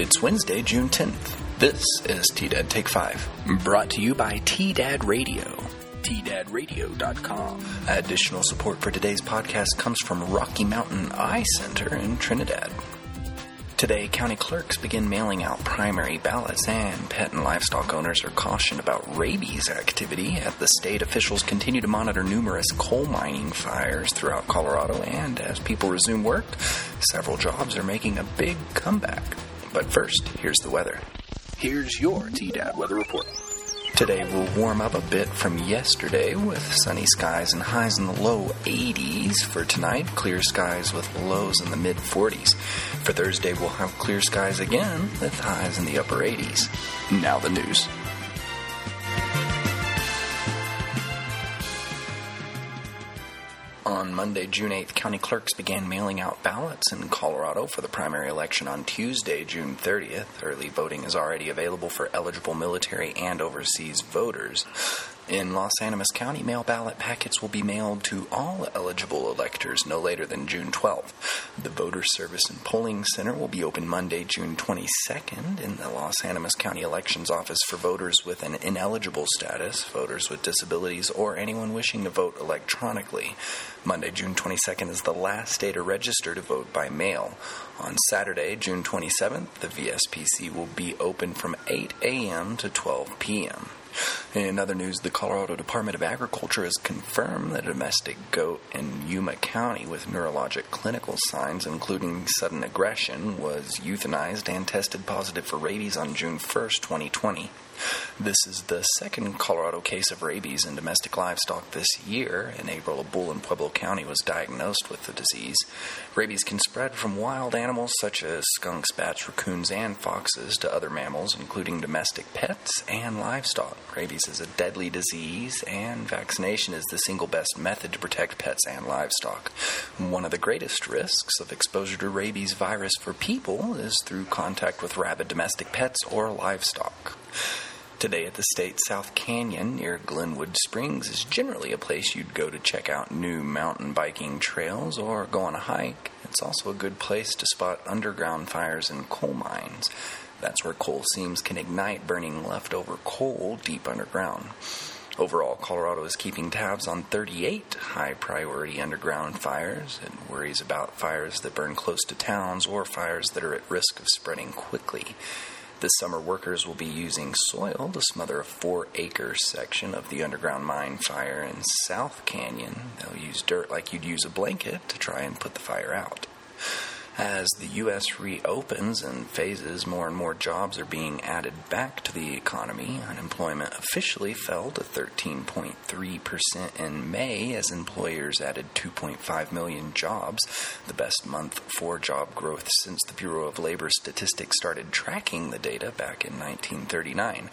It's Wednesday, June 10th. This is T-Dad Take 5, brought to you by T-Dad Radio. TDadRadio.com. Additional support for today's podcast comes from Rocky Mountain Eye Center in Trinidad. Today, county clerks begin mailing out primary ballots, and pet and livestock owners are cautioned about rabies activity as the state officials continue to monitor numerous coal mining fires throughout Colorado. And as people resume work, several jobs are making a big comeback. But first, here's the weather. Here's your TDAD weather report. Today will warm up a bit from yesterday with sunny skies and highs in the low 80s. For tonight, clear skies with lows in the mid 40s. For Thursday, we'll have clear skies again with highs in the upper 80s. Now the news. Monday, June 8th, county clerks began mailing out ballots in Colorado for the primary election on Tuesday, June 30th. Early voting is already available for eligible military and overseas voters. In Las Animas County, mail ballot packets will be mailed to all eligible electors no later than June 12th. The Voter Service and Polling Center will be open Monday, June 22nd in the Las Animas County Elections Office for voters with an ineligible status, voters with disabilities, or anyone wishing to vote electronically. Monday, June 22nd is the last day to register to vote by mail. On Saturday, June 27th, the VSPC will be open from 8 a.m. to 12 p.m. In other news, the Colorado Department of Agriculture has confirmed that a domestic goat in Yuma County with neurologic clinical signs, including sudden aggression, was euthanized and tested positive for rabies on June 1, 2020. This is the second Colorado case of rabies in domestic livestock this year. In April, a bull in Pueblo County was diagnosed with the disease. Rabies can spread from wild animals such as skunks, bats, raccoons, and foxes to other mammals, including domestic pets and livestock. Rabies is a deadly disease, and vaccination is the single best method to protect pets and livestock. One of the greatest risks of exposure to rabies virus for people is through contact with rabid domestic pets or livestock. Today at the state South Canyon near Glenwood Springs is generally a place you'd go to check out new mountain biking trails or go on a hike. It's also a good place to spot underground fires in coal mines. That's where coal seams can ignite burning leftover coal deep underground. Overall, Colorado is keeping tabs on 38 high priority underground fires and worries about fires that burn close to towns or fires that are at risk of spreading quickly. This summer, workers will be using soil to smother a four acre section of the underground mine fire in South Canyon. They'll use dirt like you'd use a blanket to try and put the fire out. As the U.S. reopens in phases, more and more jobs are being added back to the economy. Unemployment officially fell to 13.3% in May as employers added 2.5 million jobs, the best month for job growth since the Bureau of Labor Statistics started tracking the data back in 1939.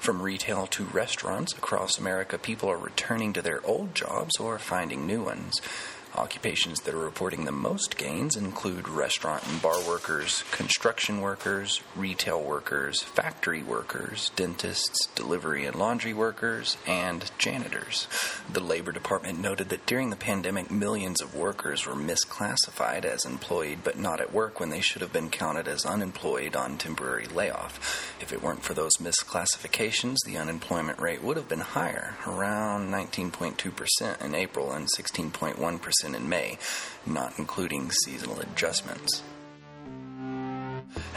From retail to restaurants across America, people are returning to their old jobs or finding new ones. Occupations that are reporting the most gains include restaurant and bar workers, construction workers, retail workers, factory workers, dentists, delivery and laundry workers, and janitors. The Labor Department noted that during the pandemic, millions of workers were misclassified as employed but not at work when they should have been counted as unemployed on temporary layoff. If it weren't for those misclassifications, the unemployment rate would have been higher, around 19.2% in April and 16.1% in May, not including seasonal adjustments.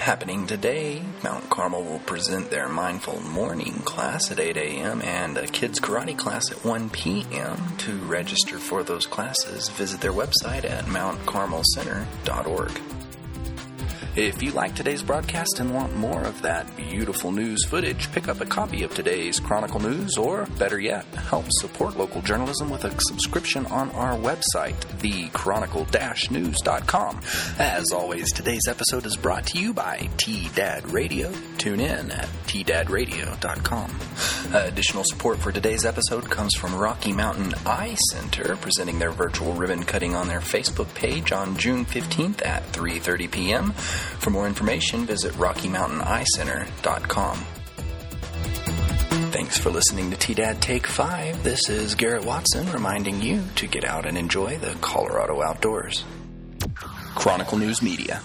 Happening today, Mount Carmel will present their Mindful Morning class at 8 a.m. and a kids karate class at 1 p.m. To register for those classes, visit their website at mountcarmelcenter.org. If you like today's broadcast and want more of that beautiful news footage, pick up a copy of today's Chronicle News, or better yet, help support local journalism with a subscription on our website, thechronicle-news.com. As always, today's episode is brought to you by T-Dad Radio. Tune in at tdadradio.com. Additional support for today's episode comes from Rocky Mountain Eye Center, presenting their virtual ribbon cutting on their Facebook page on June 15th at 3.30 p.m. For more information, visit RockyMountainEyeCenter.com. Thanks for listening to T-Dad Take 5. This is Garrett Watson reminding you to get out and enjoy the Colorado outdoors. Chronicle News Media.